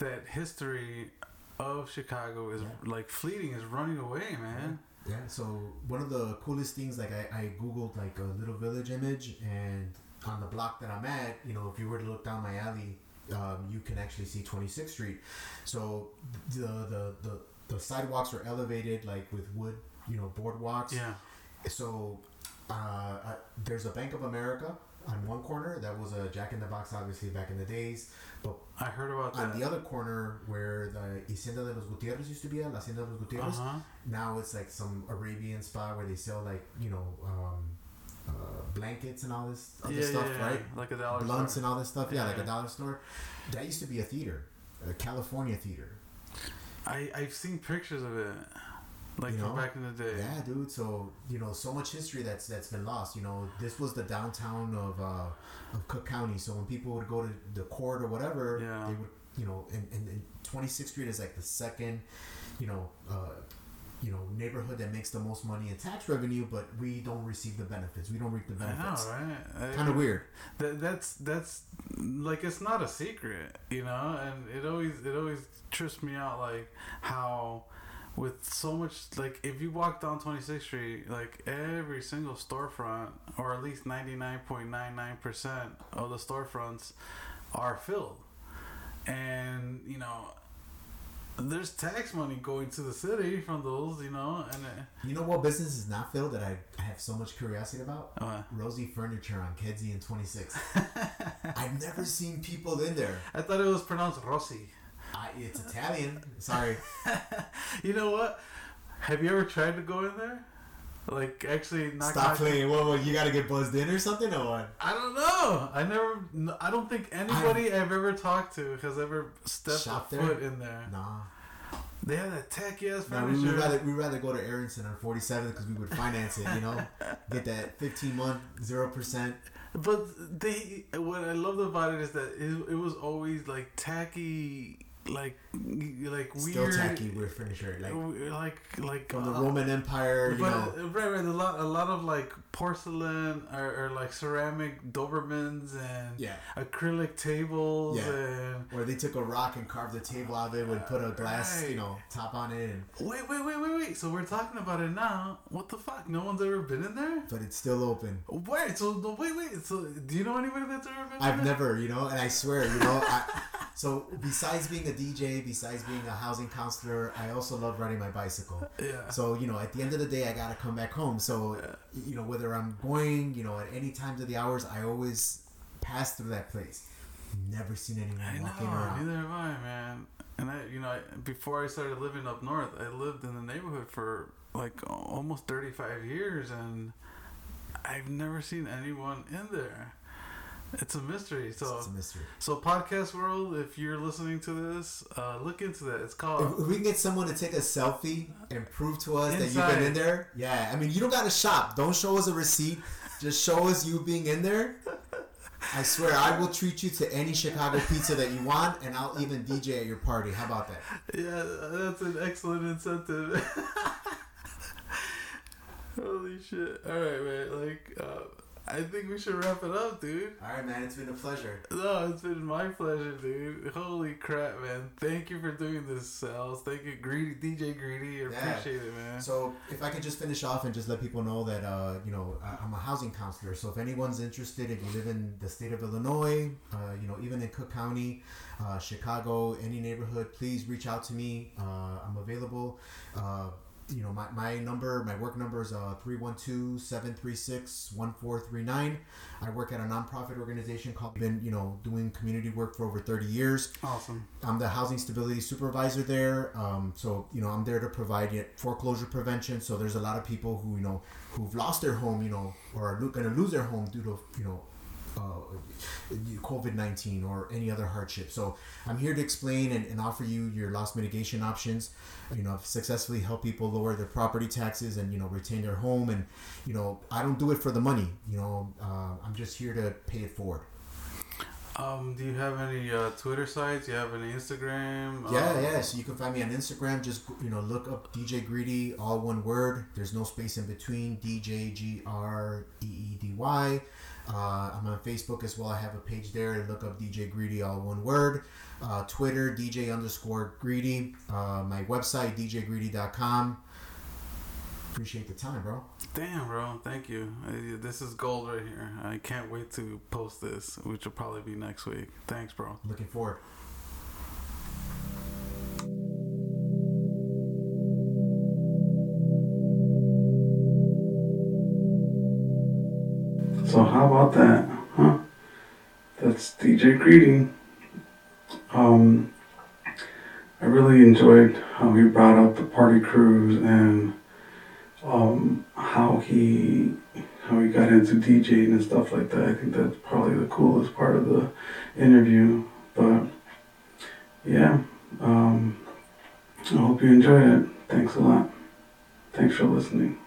that history of Chicago is Yeah. like fleeting, is running away, man. Yeah, so one of the coolest things, like I, I googled like a little village image, and on the block that I'm at, you know, if you were to look down my alley, um, you can actually see 26th Street. So the the the, the sidewalks are elevated like with wood, you know, boardwalks. Yeah, So uh, uh, there's a Bank of America on one corner. That was a Jack in the Box, obviously back in the days. But I heard about that. on the other corner, where the Hacienda de los Gutierrez used to be at, La Hacienda de los Gutierrez. Uh-huh. now it's like some Arabian spot where they sell like you know um, uh, blankets and all this other Yeah, yeah, stuff, yeah, right? like a dollar Blunts store. and all this stuff. Yeah, Yeah, like yeah. a dollar store. That used to be a theater, a California theater. I I've seen pictures of it, like You know? back in the day. Yeah, dude. So you know, so much history that's that's been lost. You know, this was the downtown of uh, of Cook County. So when people would go to the court or whatever, Yeah. they would, you know, and, and, and 26th Street is like the second, you know, uh, you know, neighborhood that makes the most money in tax revenue, but we don't receive the benefits. We don't reap the I know, benefits. right? Kind of weird. That that's that's like it's not a secret, you know, and it always it always trips me out like how with so much like if you walk down 26th Street, like every single storefront or at least 99.99% of the storefronts are filled. And, you know, there's tax money going to the city from those, you know, and it, You know what business is not filled that I, I have so much curiosity about? uh, Rosie Furniture on Kedzie and 26. <laughs> I've never seen people in there. I thought it was pronounced Rossi. I, it's Italian. Sorry. <laughs> You know what? Have you ever tried to go in there? Like actually knock Stop playing. <laughs> What, what? You gotta get buzzed in or something or what? I don't know. I never. I don't think anybody I've ever talked to has ever stepped a there? foot in there. Nah. They have that tacky ass furniture. No, we would rather we rather go to Aronson on 47 because we would finance it. You know, <laughs> get that 15 month zero percent. But they, what I loved about it is that it, it was always like tacky, like like weird. Still weird, tacky weird furniture, like like like from the uh, Roman Empire. You But know, right, right, a lot, a lot of like porcelain or, or like ceramic Dobermans and yeah. acrylic tables Yeah. and Where they took a rock and carved the table out of it, would put a glass, Right. you know, top on it, and wait, wait, wait, wait, wait. So we're talking about it now. What the fuck? No one's ever been in there. but it's still open. Wait, so wait, wait. So do you know anybody that's ever been? I've there? never, you know, and I swear, you know, I, <laughs> so besides being a DJ, besides being a housing counselor, I also love riding my bicycle. Yeah. So you know, at the end of the day, I gotta come back home. So you know, whether I'm going, you know, at any times of the hours, I always pass through that place. Never seen anyone I walking know, around. neither have I, man. And I, you know, I, before I started living up north, I lived in the neighborhood for like almost 35 years, and I've never seen anyone in there. It's a mystery. So, It's a mystery. so podcast world, if you're listening to this, uh, look into that. It's called. if we can get someone to take a selfie and prove to us that you've been in there, yeah. I mean, you don't gotta shop. Don't show us a receipt. Just show us you being in there. I swear, I will treat you to any Chicago pizza that you want, and I'll even DJ at your party. How about that? Yeah, that's an excellent incentive. <laughs> Holy shit! All right, man. Like, uh, I think we should wrap it up, dude. All right, man. It's been a pleasure. No, it's been my pleasure, dude. Holy crap, man. Thank you for doing this, Sals. Thank you, Greedy, DJ Greedy. I Yeah. appreciate it, man. So, if I could just finish off and just let people know that, uh, you know, I'm a housing counselor. So, if anyone's interested, if you live in the state of Illinois, uh, you know, even in Cook County, uh, Chicago, any neighborhood, please reach out to me. Uh, I'm available. You know, my, my number, my work number is uh, 312 736 1439. I work at a nonprofit organization called, been, you know, doing community work for over 30 years. Awesome. I'm the housing stability supervisor there. Um, so you know, I'm there to provide yet foreclosure prevention. So there's a lot of people who you know who've lost their home, you know, or are going to lose their home due to you know uh, COVID 19 or any other hardship. So I'm here to explain and, and offer you your loss mitigation options. You know, I've successfully helped people lower their property taxes and, you know, retain their home. And, you know, I don't do it for the money. You know, uh, I'm just here to pay it forward. Um, do you have any uh, Twitter sites? Do you have any Instagram? Yeah, um, yeah. So you can find me on Instagram. Just you know, look up DJ Greedy, all one word. There's no space in between. DJ G R E E D Y. Uh, I'm on Facebook as well. I have a page there. And look up DJ Greedy, all one word. Uh, Twitter, DJ underscore Greedy. Uh, my website, djgreedy.com. Appreciate the time, bro. Damn, bro. Thank you. This is gold right here. I can't wait to post this, which will probably be next week. Thanks, bro. Looking forward. About that, huh? That's DJ Greedy. Um, I really enjoyed how he brought up the party crews and um, how he how he got into DJing and stuff like that. I think that's probably the coolest part of the interview. But yeah, um, I hope you enjoyed it. Thanks a lot. Thanks for listening.